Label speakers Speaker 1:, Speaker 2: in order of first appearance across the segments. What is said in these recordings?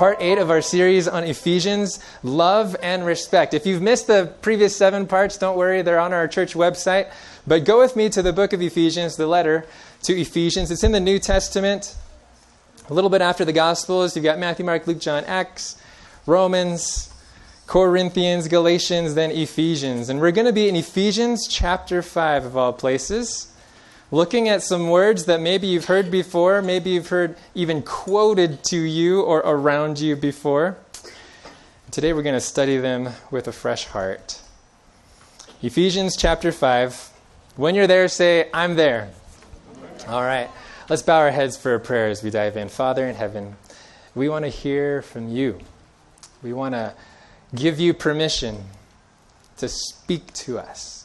Speaker 1: part eight of our series on Ephesians, love and respect. If you've missed the previous seven parts, don't worry, they're on our church website. But go with me to the book of Ephesians, the letter to Ephesians. It's in the New Testament, a little bit after the Gospels. You've got Matthew, Mark, Luke, John, Acts, Romans, Corinthians, Galatians, then Ephesians. And we're going to be in Ephesians chapter 5 of all places looking at some words that maybe you've heard before, maybe you've heard even quoted to you or around you before. Today we're going to study them with a fresh heart. Ephesians chapter 5. When you're there, say, I'm there. All right. Let's bow our heads for a prayer as we dive in. Father in heaven, we want to hear from you. We want to give you permission to speak to us.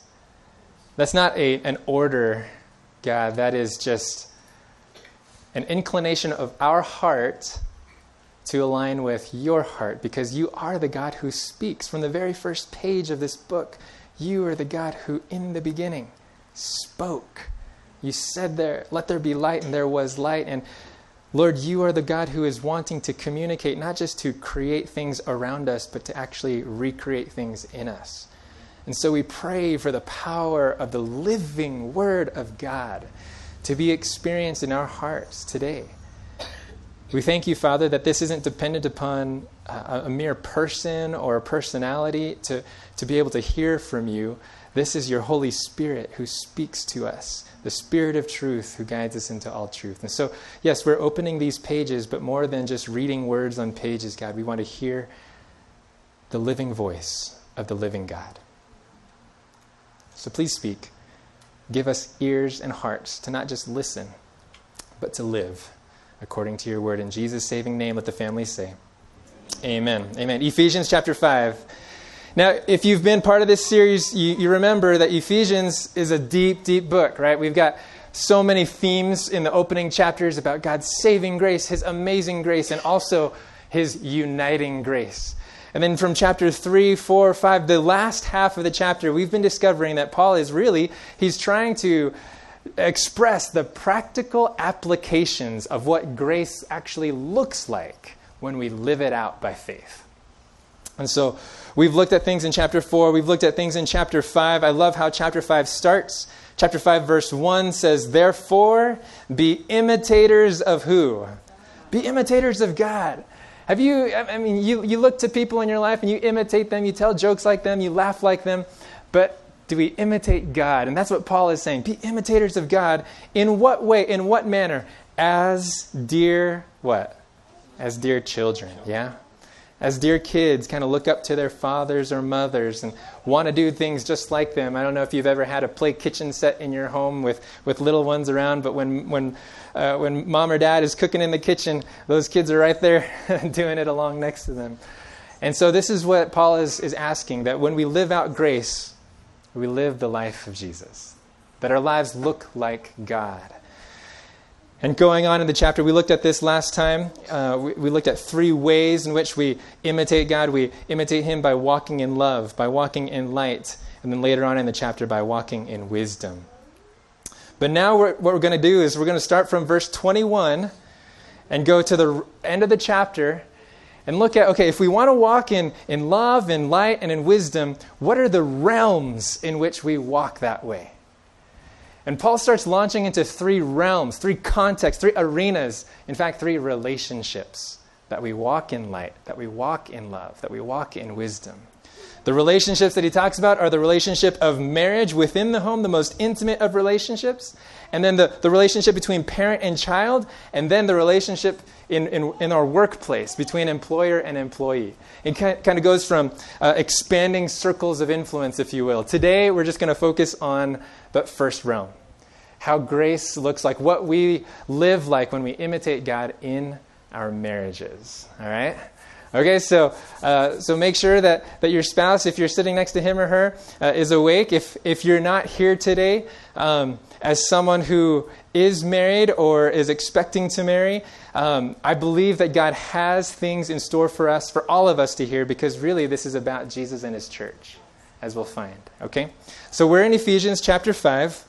Speaker 1: That's not a, an order God, that is just an inclination of our heart to align with your heart because you are the God who speaks. From the very first page of this book, you are the God who, in the beginning, spoke. You said there, let there be light, and there was light. And Lord, you are the God who is wanting to communicate, not just to create things around us, but to actually recreate things in us. And so we pray for the power of the living Word of God to be experienced in our hearts today. We thank you, Father, that this isn't dependent upon a, a, mere person or a personality to, to be able to hear from you. This is your Holy Spirit who speaks to us, the Spirit of truth who guides us into all truth. And so, yes, we're opening these pages, but more than just reading words on pages, God, we want to hear the living voice of the living God. So please speak. Give us ears and hearts to not just listen, but to live according to your word. In Jesus' saving name, let the family say, Amen. Amen. Ephesians chapter 5. Now, if you've been part of this series, you, you remember that Ephesians is a deep, deep book, right? We've got so many themes in the opening chapters about God's saving grace, His amazing grace, and also His uniting grace. And then from chapter 3, 4, 5, the last half of the chapter, we've been discovering that Paul is really, he's trying to express the practical applications of what grace actually looks like when we live it out by faith. And so we've looked at things in chapter 4, we've looked at things in chapter 5. I love how chapter 5 starts. Chapter 5, verse 1 says, Therefore, be imitators of who? Be imitators of God. Have you, I mean, you, you look to people in your life and you imitate them, you tell jokes like them, you laugh like them, but do we imitate God? And that's what Paul is saying. Be imitators of God. In what way? In what manner? As dear what? As dear children, yeah? As dear kids kind of look up to their fathers or mothers and want to do things just like them. I don't know if you've ever had a play kitchen set in your home with, with little ones around, but when, when uh, when mom or dad is cooking in the kitchen, those kids are right there doing it along next to them. And so, this is what Paul is, is asking that when we live out grace, we live the life of Jesus, that our lives look like God. And going on in the chapter, we looked at this last time. Uh, we, we, looked at three ways in which we imitate God. We imitate Him by walking in love, by walking in light, and then later on in the chapter, by walking in wisdom. But now what we're going to do is we're going to start from verse 21 and go to the end of the chapter and look at okay, if we want to walk in, in love and light and in wisdom, what are the realms in which we walk that way? And Paul starts launching into three realms, three contexts, three arenas, in fact, three relationships that we walk in light, that we walk in love, that we walk in wisdom. The relationships that he talks about are the relationship of marriage within the home, the most intimate of relationships, and then the, the relationship between parent and child, and then the relationship in, in, in our workplace between employer and employee. It kind of goes from uh, expanding circles of influence, if you will. Today, we're just going to focus on the first realm how grace looks like, what we live like when we imitate God in our marriages. All right? Okay, so uh, so make sure that, that your spouse, if you're sitting next to him or her, uh, is awake. If if you're not here today, um, as someone who is married or is expecting to marry, um, I believe that God has things in store for us, for all of us to hear, because really this is about Jesus and His church, as we'll find. Okay, so we're in Ephesians chapter five.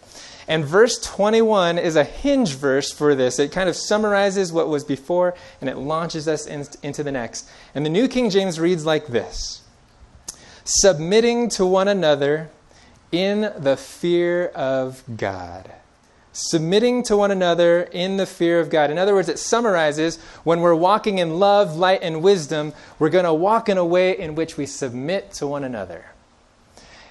Speaker 1: And verse 21 is a hinge verse for this. It kind of summarizes what was before and it launches us in, into the next. And the New King James reads like this Submitting to one another in the fear of God. Submitting to one another in the fear of God. In other words, it summarizes when we're walking in love, light, and wisdom, we're going to walk in a way in which we submit to one another.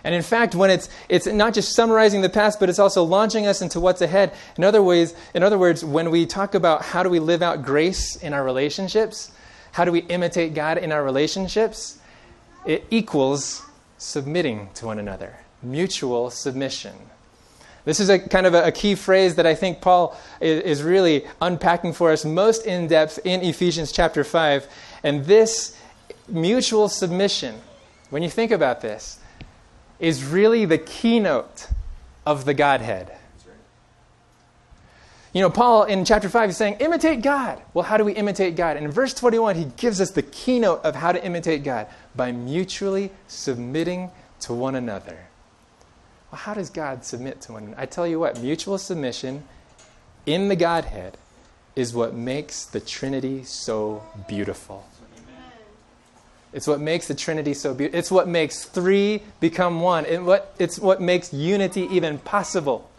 Speaker 1: And in fact, when it's, it's not just summarizing the past, but it's also launching us into what's ahead. In other, ways, in other words, when we talk about how do we live out grace in our relationships, how do we imitate God in our relationships, it equals submitting to one another, mutual submission. This is a kind of a, key phrase that I think Paul is, is really unpacking for us most in depth in Ephesians chapter 5. And this mutual submission, when you think about this, is really the keynote of the Godhead. You know, Paul in chapter 5 is saying, imitate God. Well, how do we imitate God? And in verse 21, he gives us the keynote of how to imitate God by mutually submitting to one another. Well, how does God submit to one? I tell you what, mutual submission in the Godhead is what makes the Trinity so beautiful. It's what makes the Trinity so beautiful. It's what makes three become one. It's what makes unity even possible.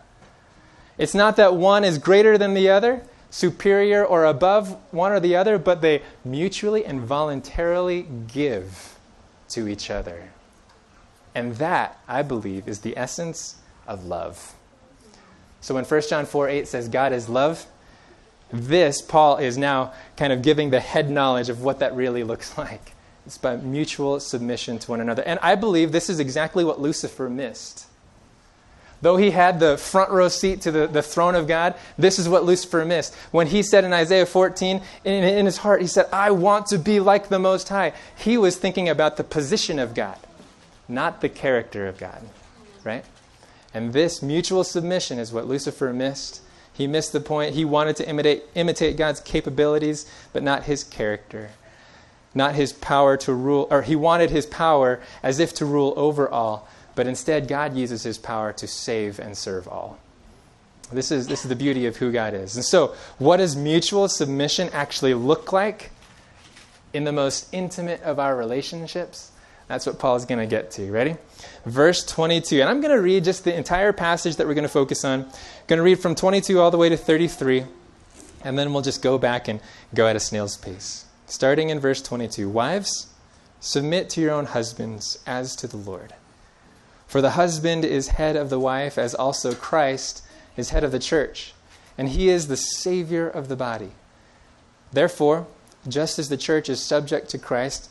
Speaker 1: It's not that one is greater than the other, superior or above one or the other, but they mutually and voluntarily give to each other. And that, I believe, is the essence of love. So when 1 John 4 8 says God is love, this, Paul is now kind of giving the head knowledge of what that really looks like. It's by mutual submission to one another. And I believe this is exactly what Lucifer missed. Though he had the front row seat to the, the throne of God, this is what Lucifer missed. When he said in Isaiah 14, in, in his heart, he said, I want to be like the Most High. He was thinking about the position of God, not the character of God. Right? And this mutual submission is what Lucifer missed. He missed the point. He wanted to imitate, imitate God's capabilities, but not his character not his power to rule, or he wanted his power as if to rule over all, but instead God uses his power to save and serve all. This is, this is the beauty of who God is. And so, what does mutual submission actually look like in the most intimate of our relationships? That's what Paul is going to get to. Ready? Verse 22. And I'm going to read just the entire passage that we're going to focus on. I'm going to read from 22 all the way to 33, and then we'll just go back and go at a snail's pace starting in verse 22 Wives, submit to your own husbands as to the Lord. For the husband is head of the wife, as also Christ is head of the church, and he is the Savior of the body. Therefore, just as the church is subject to Christ,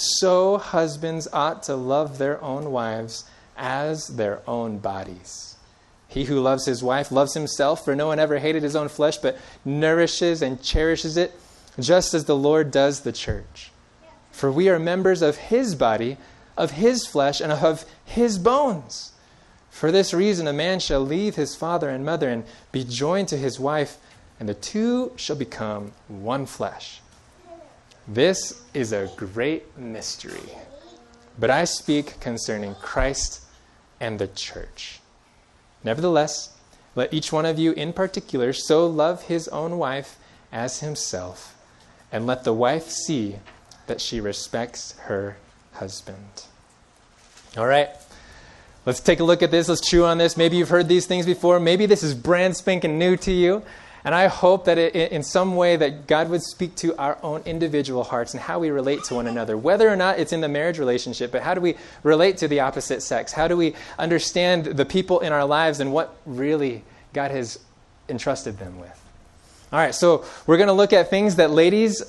Speaker 1: So husbands ought to love their own wives as their own bodies. He who loves his wife loves himself, for no one ever hated his own flesh, but nourishes and cherishes it, just as the Lord does the church. For we are members of his body, of his flesh, and of his bones. For this reason, a man shall leave his father and mother and be joined to his wife, and the two shall become one flesh. This is a great mystery. But I speak concerning Christ and the church. Nevertheless, let each one of you in particular so love his own wife as himself, and let the wife see that she respects her husband. All right. Let's take a look at this. Let's chew on this. Maybe you've heard these things before. Maybe this is brand spanking new to you. And I hope that it, in some way that God would speak to our own individual hearts and how we relate to one another, whether or not it's in the marriage relationship, but how do we relate to the opposite sex? How do we understand the people in our lives and what really God has entrusted them with? All right, so we're going to look at things that ladies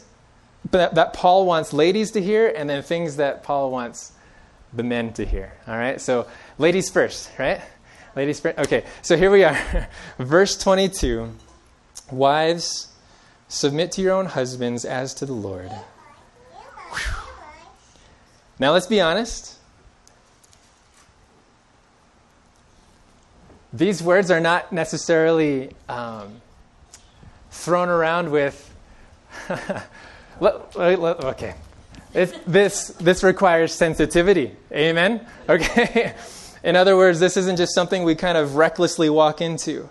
Speaker 1: that, that Paul wants ladies to hear, and then things that Paul wants the men to hear. All right? So, ladies first, right? Ladies first. Okay, so here we are. Verse 22 Wives, submit to your own husbands as to the Lord. Whew. Now let's be honest. These words are not necessarily um, thrown around with. okay. this, this requires sensitivity. Amen? Okay? In other words, this isn't just something we kind of recklessly walk into.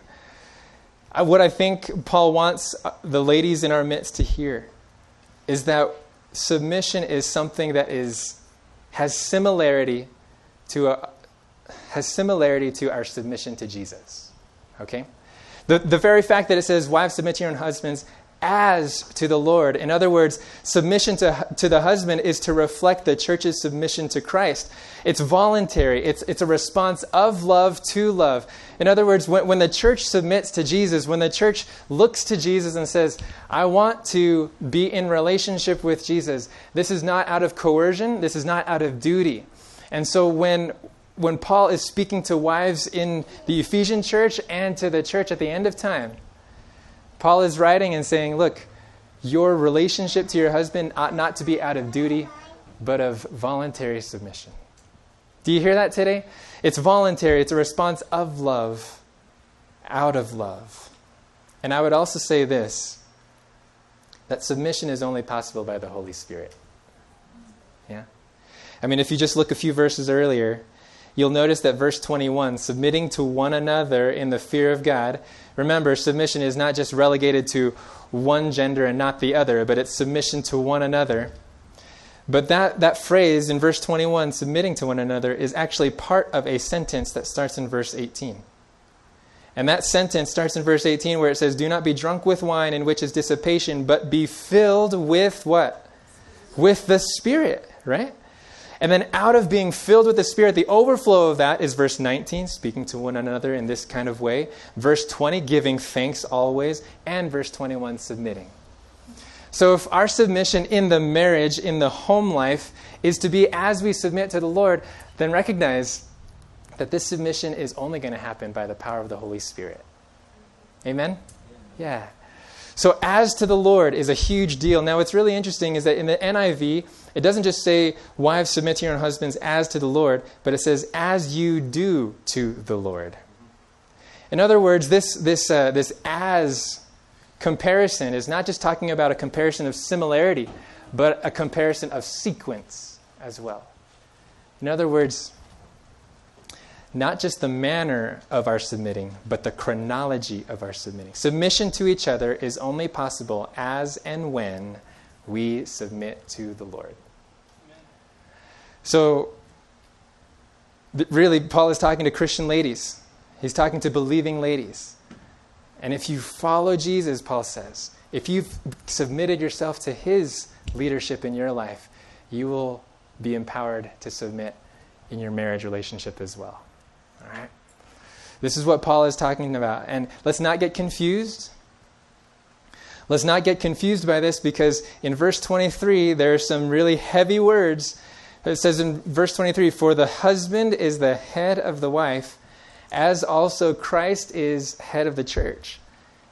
Speaker 1: Uh, what I think Paul wants uh, the ladies in our midst to hear is that submission is something that is, has similarity to a, has similarity to our submission to Jesus. Okay? The, the very fact that it says, Wives, submit to your own husbands as to the Lord. In other words, submission to, to the husband is to reflect the church's submission to Christ. It's voluntary, it's, it's a response of love to love. In other words, when, when the church submits to Jesus, when the church looks to Jesus and says, I want to be in relationship with Jesus, this is not out of coercion, this is not out of duty. And so when when Paul is speaking to wives in the Ephesian church and to the church at the end of time, Paul is writing and saying, look, your relationship to your husband ought not to be out of duty, but of voluntary submission. Do you hear that today? It's voluntary, it's a response of love, out of love. And I would also say this that submission is only possible by the Holy Spirit. Yeah? I mean, if you just look a few verses earlier, you'll notice that verse 21, submitting to one another in the fear of God, Remember, submission is not just relegated to one gender and not the other, but it's submission to one another. But that, that phrase in verse 21, submitting to one another, is actually part of a sentence that starts in verse 18. And that sentence starts in verse 18 where it says, Do not be drunk with wine in which is dissipation, but be filled with what? With the Spirit, right? And then out of being filled with the Spirit, the overflow of that is verse 19, speaking to one another in this kind of way. Verse 20, giving thanks always. And verse 21, submitting. So if our submission in the marriage, in the home life, is to be as we submit to the Lord, then recognize that this submission is only going to happen by the power of the Holy Spirit. Amen? Yeah. So, as to the Lord is a huge deal. Now, what's really interesting is that in the NIV, it doesn't just say, Wives, submit to your own husbands as to the Lord, but it says, As you do to the Lord. In other words, this, this, uh, this as comparison is not just talking about a comparison of similarity, but a comparison of sequence as well. In other words, not just the manner of our submitting, but the chronology of our submitting. Submission to each other is only possible as and when we submit to the Lord. Amen. So, really, Paul is talking to Christian ladies, he's talking to believing ladies. And if you follow Jesus, Paul says, if you've submitted yourself to his leadership in your life, you will be empowered to submit in your marriage relationship as well. Right? This is what Paul is talking about. And let's not get confused. Let's not get confused by this because in verse 23, there are some really heavy words. It says in verse 23 For the husband is the head of the wife, as also Christ is head of the church.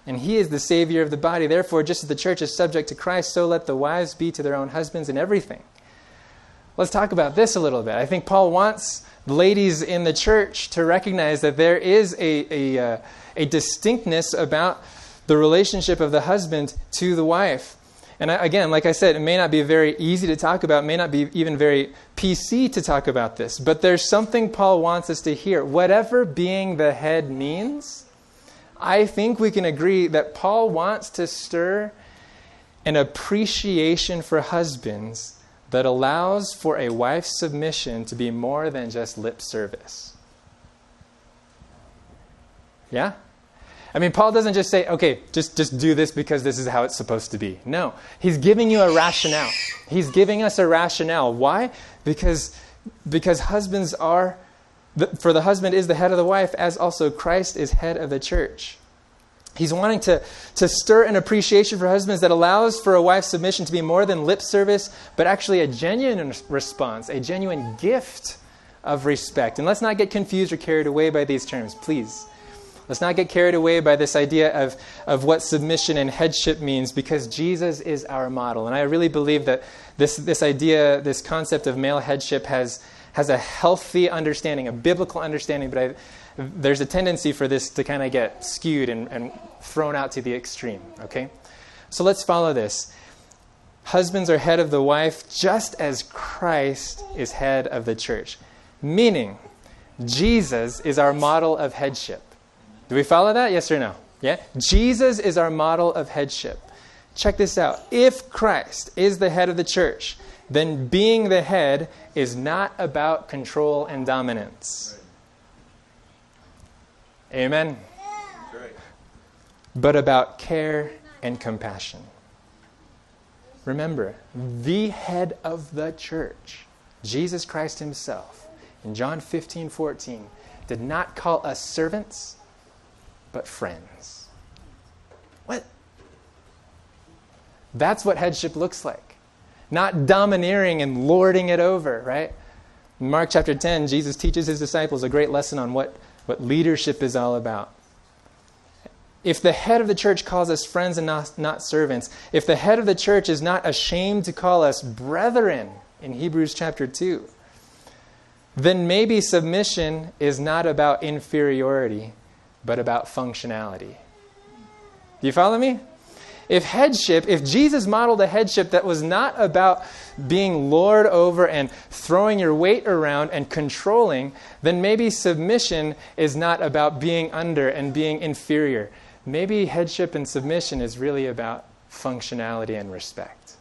Speaker 1: And he is the Savior of the body. Therefore, just as the church is subject to Christ, so let the wives be to their own husbands in everything. Let's talk about this a little bit. I think Paul wants ladies in the church to recognize that there is a, a, uh, a distinctness about the relationship of the husband to the wife. And I, again, like I said, it may not be very easy to talk about, may not be even very PC to talk about this, but there's something Paul wants us to hear. Whatever being the head means, I think we can agree that Paul wants to stir an appreciation for husbands that allows for a wife's submission to be more than just lip service. Yeah? I mean, Paul doesn't just say, okay, just, just do this because this is how it's supposed to be. No, he's giving you a rationale. He's giving us a rationale. Why? Because, because husbands are, for the husband is the head of the wife, as also Christ is head of the church. He's wanting to, to stir an appreciation for husbands that allows for a wife's submission to be more than lip service, but actually a genuine response, a genuine gift of respect. And let's not get confused or carried away by these terms, please. Let's not get carried away by this idea of, of what submission and headship means because Jesus is our model. And I really believe that this, this idea, this concept of male headship has, has a healthy understanding, a biblical understanding, but I, there's a tendency for this to kind of get skewed and, and thrown out to the extreme, okay? So let's follow this. Husbands are head of the wife just as Christ is head of the church. Meaning, Jesus is our model of headship. Do we follow that? Yes or no? Yeah? Jesus is our model of headship. Check this out. If Christ is the head of the church, then being the head is not about control and dominance. Amen. But about care and compassion. Remember, the head of the church, Jesus Christ Himself, in John 15 14, did not call us servants, but friends. What? That's what headship looks like. Not domineering and lording it over, right? In Mark chapter 10, Jesus teaches his disciples a great lesson on what, what leadership is all about. If the head of the church calls us friends and not, not servants, if the head of the church is not ashamed to call us brethren in Hebrews chapter 2, then maybe submission is not about inferiority, but about functionality. Do you follow me? If headship, if Jesus modeled a headship that was not about being lord over and throwing your weight around and controlling, then maybe submission is not about being under and being inferior. Maybe headship and submission is really about functionality and respect.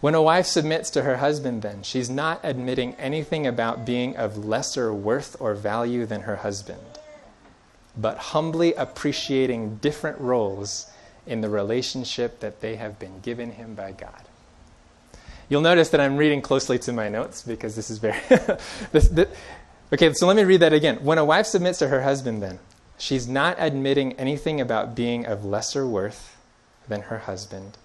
Speaker 1: When a wife submits to her husband, then, she's not admitting anything about being of lesser worth or value than her husband, but humbly appreciating different roles in the relationship that they have been given him by God. You'll notice that I'm reading closely to my notes because this is very. this, this, okay, so let me read that again. When a wife submits to her husband, then, she's not admitting anything about being of lesser worth than her husband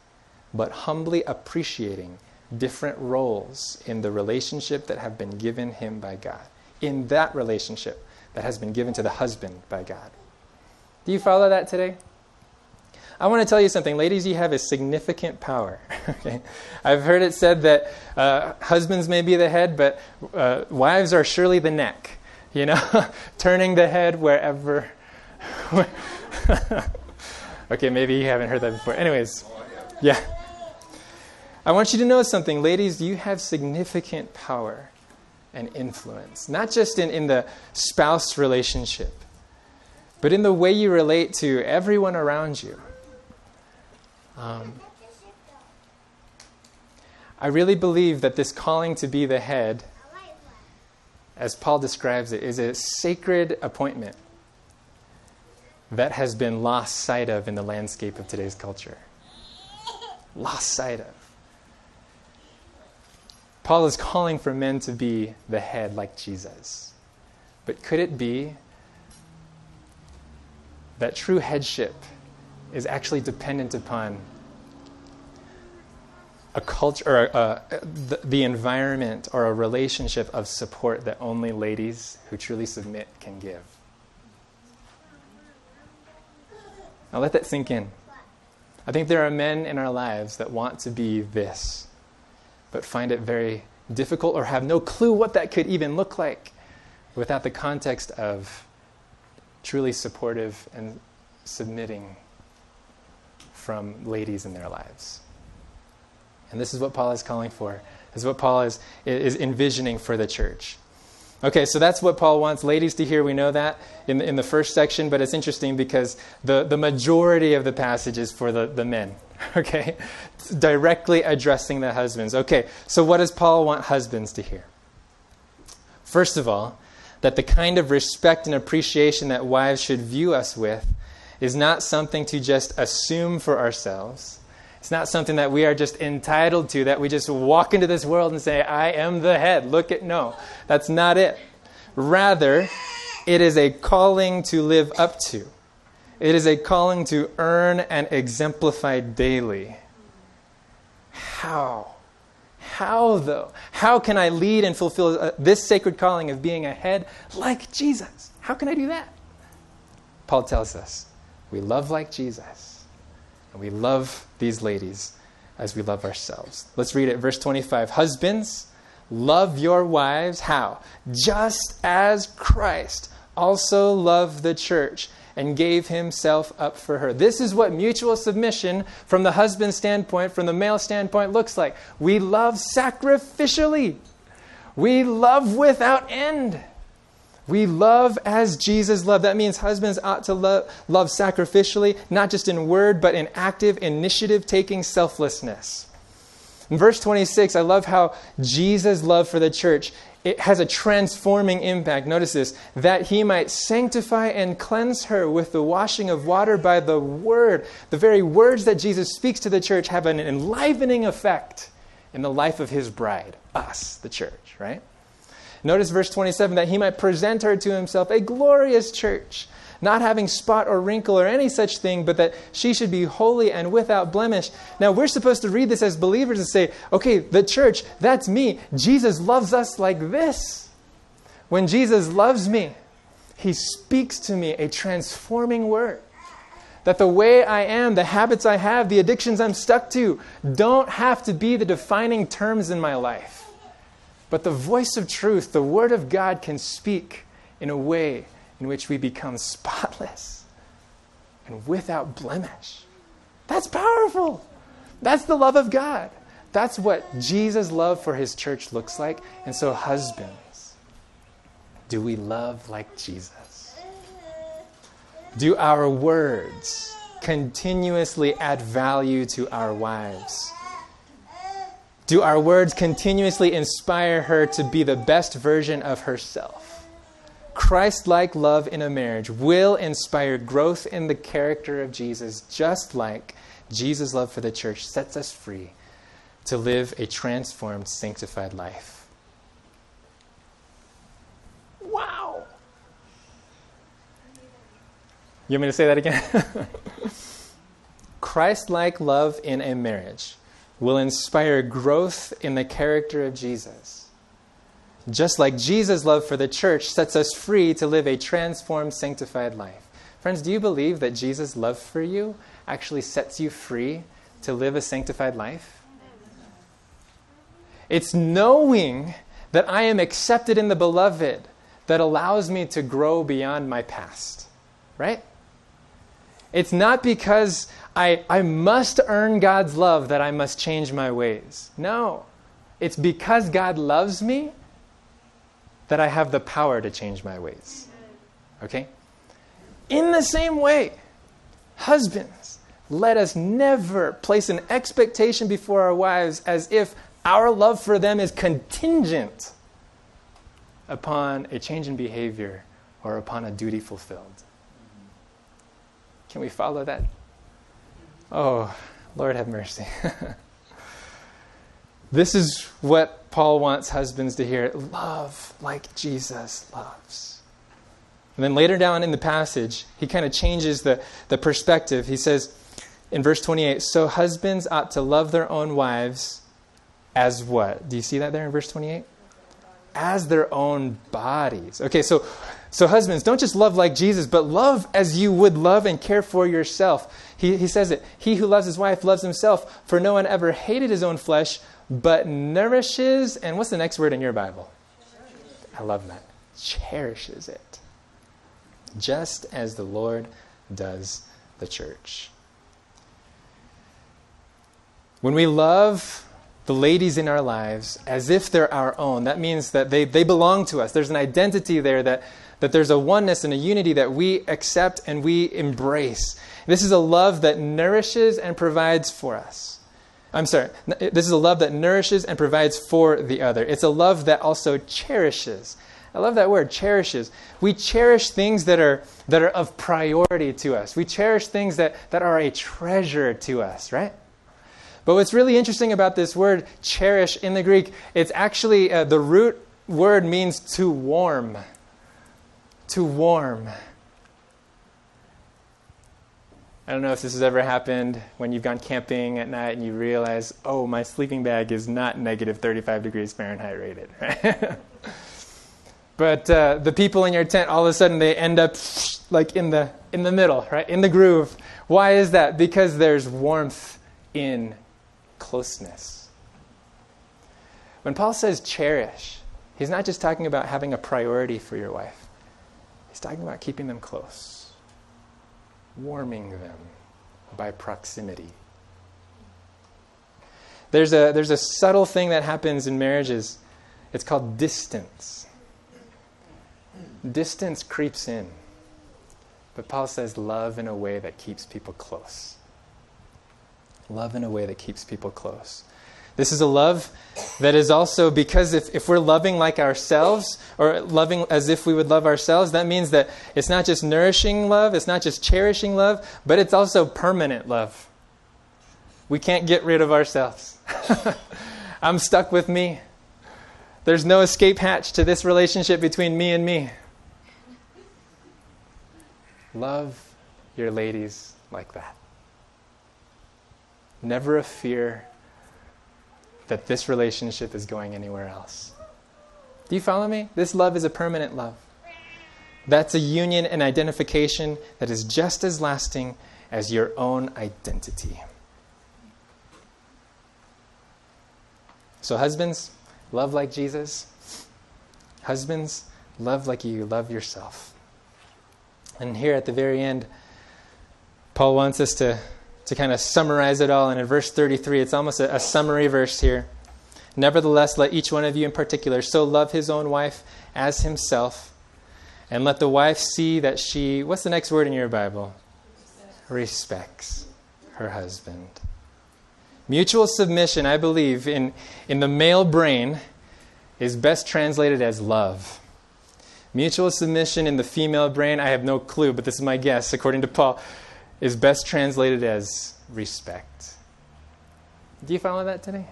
Speaker 1: but humbly appreciating different roles in the relationship that have been given him by God, in that relationship that has been given to the husband by God. Do you follow that today? I want to tell you something. Ladies, you have a significant power. okay? I've heard it said that uh, husbands may be the head, but uh, wives are surely the neck. You know, turning the head wherever. okay, maybe you haven't heard that before. Anyways, yeah. I want you to know something, ladies, you have significant power and influence, not just in, in the spouse relationship, but in the way you relate to everyone around you. Um, I really believe that this calling to be the head, as Paul describes it, is a sacred appointment that has been lost sight of in the landscape of today's culture. Lost sight of. Paul is calling for men to be the head like Jesus. But could it be that true headship is actually dependent upon a culture or a, a, the, the environment or a relationship of support that only ladies who truly submit can give? Now let that sink in. I think there are men in our lives that want to be this but find it very difficult or have no clue what that could even look like without the context of truly supportive and submitting from ladies in their lives. And this is what Paul is calling for. This is what Paul is, is envisioning for the church. Okay, so that's what Paul wants ladies to hear. We know that in the, in the first section, but it's interesting because the, the majority of the passage is for the, the men. Okay? Directly addressing the husbands. Okay, so what does Paul want husbands to hear? First of all, that the kind of respect and appreciation that wives should view us with is not something to just assume for ourselves it's not something that we are just entitled to, that we just walk into this world and say, I am the head. Look at, no, that's not it. Rather, it is a calling to live up to. It is a calling to earn and exemplify daily. How? How, though? How can I lead and fulfill uh, this sacred calling of being a head like Jesus? How can I do that? Paul tells us we love like Jesus, and we love these ladies as we love ourselves. Let's read it, verse 25. Husbands, love your wives. How? Just as Christ also loved the church and gave himself up for her. This is what mutual submission from the husband's standpoint, from the male standpoint, looks like. We love sacrificially, we love without end. We love as Jesus loved. That means husbands ought to love, love sacrificially, not just in word, but in active, initiative taking selflessness. In verse 26, I love how Jesus' love for the church it has a transforming impact. Notice this that he might sanctify and cleanse her with the washing of water by the word. The very words that Jesus speaks to the church have an enlivening effect in the life of his bride, us, the church, right? Notice verse 27 that he might present her to himself a glorious church, not having spot or wrinkle or any such thing, but that she should be holy and without blemish. Now, we're supposed to read this as believers and say, okay, the church, that's me. Jesus loves us like this. When Jesus loves me, he speaks to me a transforming word. That the way I am, the habits I have, the addictions I'm stuck to, don't have to be the defining terms in my life. But the voice of truth, the Word of God, can speak in a way in which we become spotless and without blemish. That's powerful. That's the love of God. That's what Jesus' love for his church looks like. And so, husbands, do we love like Jesus? Do our words continuously add value to our wives? Do our words continuously inspire her to be the best version of herself? Christ like love in a marriage will inspire growth in the character of Jesus, just like Jesus' love for the church sets us free to live a transformed, sanctified life. Wow! You want me to say that again? Christ like love in a marriage will inspire growth in the character of Jesus. Just like Jesus' love for the church sets us free to live a transformed, sanctified life. Friends, do you believe that Jesus' love for you actually sets you free to live a sanctified life? It's knowing that I am accepted in the beloved that allows me to grow beyond my past, right? It's not because I, I must earn God's love that I must change my ways. No. It's because God loves me that I have the power to change my ways. Okay? In the same way, husbands, let us never place an expectation before our wives as if our love for them is contingent upon a change in behavior or upon a duty fulfilled. Can we follow that Oh, Lord have mercy. this is what Paul wants husbands to hear love like Jesus loves. And then later down in the passage, he kind of changes the, the perspective. He says in verse 28 So husbands ought to love their own wives as what? Do you see that there in verse 28? As their own bodies. Okay, so so, husbands, don't just love like Jesus, but love as you would love and care for yourself. He, he says it He who loves his wife loves himself, for no one ever hated his own flesh, but nourishes, and what's the next word in your Bible? I love that. Cherishes it. Just as the Lord does the church. When we love the ladies in our lives as if they're our own, that means that they, they belong to us. There's an identity there that that there's a oneness and a unity that we accept and we embrace. This is a love that nourishes and provides for us. I'm sorry, this is a love that nourishes and provides for the other. It's a love that also cherishes. I love that word, cherishes. We cherish things that are, that are of priority to us. We cherish things that, that are a treasure to us, right? But what's really interesting about this word, cherish, in the Greek, it's actually uh, the root word means to warm to warm. I don't know if this has ever happened when you've gone camping at night and you realize, oh, my sleeping bag is not negative 35 degrees Fahrenheit rated. But uh, the people in your tent, all of a sudden, they end up like in the in the middle, right, in the groove. Why is that? Because there's warmth in closeness. When Paul says cherish, he's not just talking about having a priority for your wife. He's talking about keeping them close warming them by proximity. There's a, there's a subtle thing that happens in marriages. It's called distance. Distance creeps in. But Paul says love in a way that keeps people close. Love in a way that keeps people close. This is a love that is also because if, if we're loving like ourselves or loving as if we would love ourselves, that means that it's not just nourishing love, it's not just cherishing love, but it's also permanent love. We can't get rid of ourselves. I'm stuck with me. There's no escape hatch to this relationship between me and me. Love your ladies like that. Never a fear that this relationship is going anywhere else. Do you follow me? This love is a permanent love. That's a union and identification that is just as lasting as your own identity. So, husbands, love like Jesus. Husbands, love like you love yourself. And here at the very end, Paul wants us to to kind of summarize it all. And in verse 33, it's almost a, a summary verse here. Nevertheless, let each one of you in particular so love his own wife as himself. And let the wife see that she, what's the next word in your Bible? Respects her husband. Mutual submission, I believe, in, in the male brain is best translated as love. Mutual submission in the female brain, I have no clue, but this is my guess, according to Paul, is best translated as respect. Do you follow that today?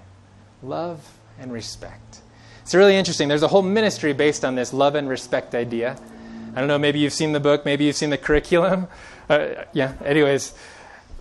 Speaker 1: Love and respect. It's really interesting. There's a whole ministry based on this love and respect idea. I don't know, maybe you've seen the book, maybe you've seen the curriculum. Uh, yeah, anyways.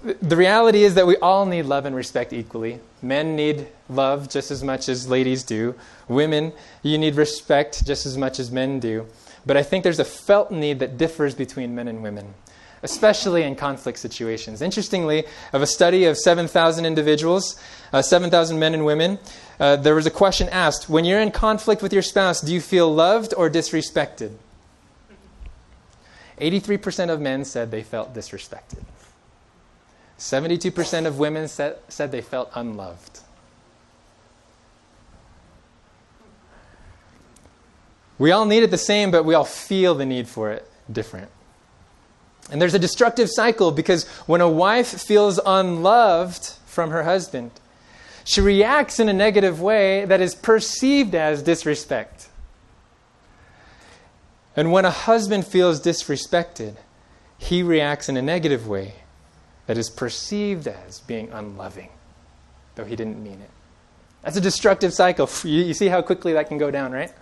Speaker 1: The reality is that we all need love and respect equally. Men need love just as much as ladies do. Women, you need respect just as much as men do. But I think there's a felt need that differs between men and women especially in conflict situations. Interestingly, of a study of 7,000 individuals, uh, 7,000 men and women, uh, there was a question asked When you're in conflict with your spouse, do you feel loved or disrespected? 83% of men said they felt disrespected. 72% of women said, said they felt unloved. We all need it the same, but we all feel the need for it different. And there's a destructive cycle because when a wife feels unloved from her husband, she reacts in a negative way that is perceived as disrespect. And when a husband feels disrespected, he reacts in a negative way that is perceived as being unloving, though he didn't mean it. That's a destructive cycle. You, see how quickly that can go down, right?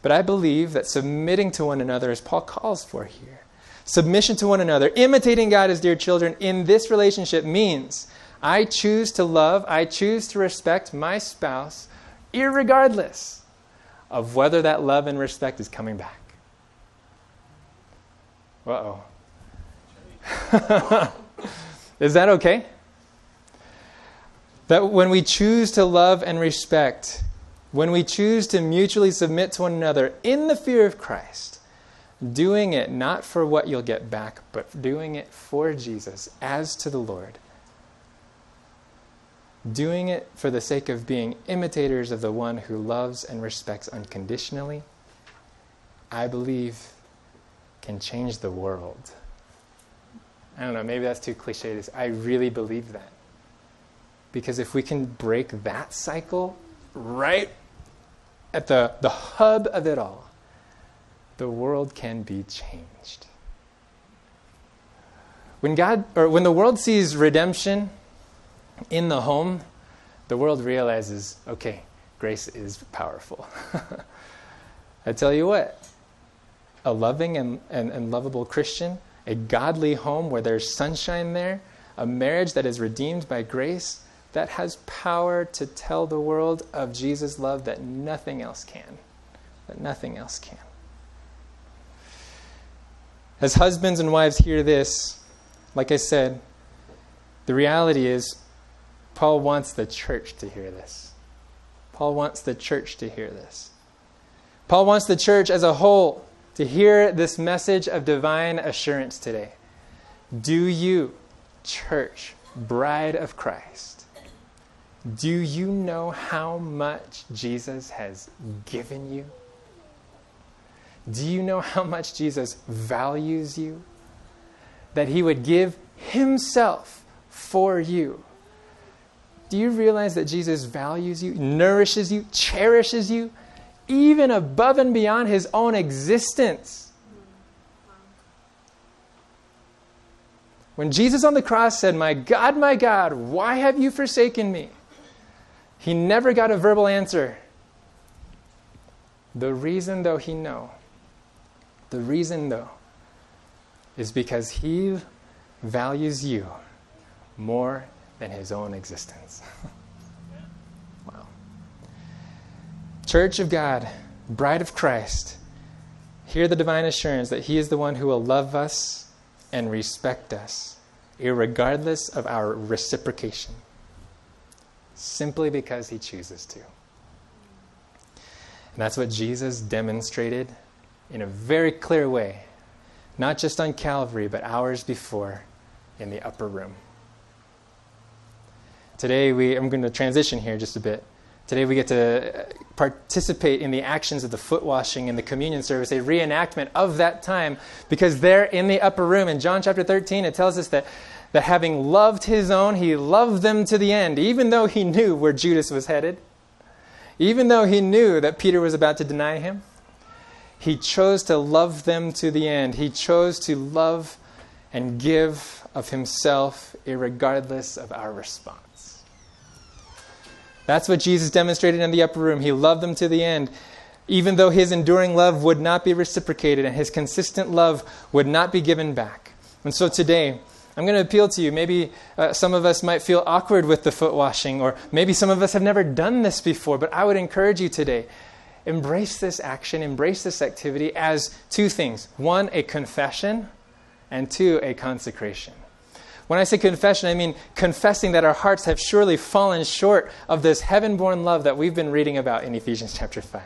Speaker 1: But I believe that submitting to one another, as Paul calls for here, submission to one another, imitating God as dear children in this relationship means I choose to love, I choose to respect my spouse, regardless of whether that love and respect is coming back. Uh oh. is that okay? That when we choose to love and respect, when we choose to mutually submit to one another in the fear of Christ, doing it not for what you'll get back, but doing it for Jesus as to the Lord. Doing it for the sake of being imitators of the one who loves and respects unconditionally, I believe can change the world. I don't know, maybe that's too cliche. I really believe that. Because if we can break that cycle right at the, the hub of it all, the world can be changed. When God or when the world sees redemption in the home, the world realizes, okay, grace is powerful. I tell you what, a loving and, and, and lovable Christian a godly home where there's sunshine there, a marriage that is redeemed by grace, that has power to tell the world of Jesus' love that nothing else can. That nothing else can. As husbands and wives hear this, like I said, the reality is Paul wants the church to hear this. Paul wants the church to hear this. Paul wants the church as a whole to hear this message of divine assurance today. Do you, church, bride of Christ, do you know how much Jesus has given you? Do you know how much Jesus values you? That he would give himself for you. Do you realize that Jesus values you, nourishes you, cherishes you, even above and beyond his own existence? When Jesus on the cross said, My God, my God, why have you forsaken me? He never got a verbal answer. The reason, though, he know. The reason, though, is because he values you more than his own existence. wow. Church of God, bride of Christ, hear the divine assurance that he is the one who will love us and respect us, regardless of our reciprocation simply because he chooses to. And that's what Jesus demonstrated in a very clear way, not just on Calvary, but hours before in the upper room. Today, we, I'm going to transition here just a bit. Today, we get to uh, participate in the actions of the foot washing and the communion service, a reenactment of that time, because there in the upper room, in John chapter 13, it tells us that that having loved his own, he loved them to the end, even though he knew where Judas was headed, even though he knew that Peter was about to deny him. He chose to love them to the end. He chose to love and give of himself, regardless of our response. That's what Jesus demonstrated in the upper room. He loved them to the end, even though his enduring love would not be reciprocated and his consistent love would not be given back. And so today, I'm going to appeal to you. Maybe uh, some of us might feel awkward with the foot washing, or maybe some of us have never done this before, but I would encourage you today embrace this action, embrace this activity as two things one, a confession, and two, a consecration. When I say confession, I mean confessing that our hearts have surely fallen short of this heaven born love that we've been reading about in Ephesians chapter 5.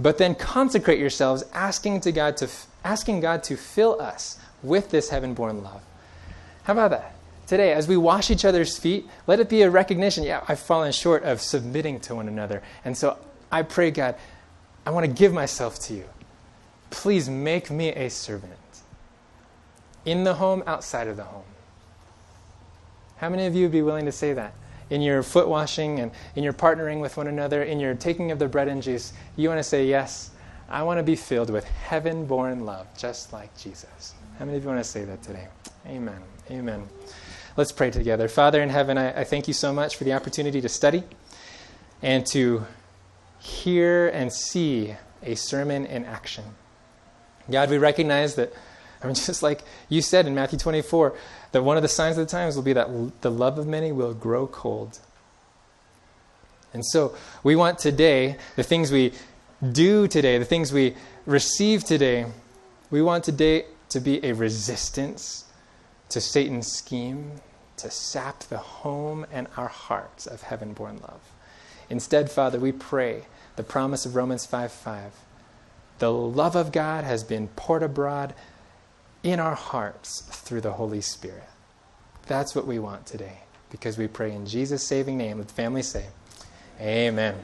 Speaker 1: But then consecrate yourselves, asking, to God, to, asking God to fill us with this heaven born love. How about that? Today, as we wash each other's feet, let it be a recognition yeah, I've fallen short of submitting to one another. And so I pray, God, I want to give myself to you. Please make me a servant in the home, outside of the home. How many of you would be willing to say that? In your foot washing and in your partnering with one another, in your taking of the bread and juice, you want to say, Yes, I want to be filled with heaven born love, just like Jesus. How many of you want to say that today? Amen. Amen. Let's pray together. Father in heaven, I, I thank you so much for the opportunity to study and to hear and see a sermon in action. God, we recognize that, I mean, just like you said in Matthew 24, that one of the signs of the times will be that the love of many will grow cold. And so we want today, the things we do today, the things we receive today, we want today to be a resistance to Satan's scheme to sap the home and our hearts of heaven born love. Instead, Father, we pray the promise of Romans 5 5. The love of God has been poured abroad in our hearts through the Holy Spirit. That's what we want today because we pray in Jesus' saving name. Let the family say, Amen.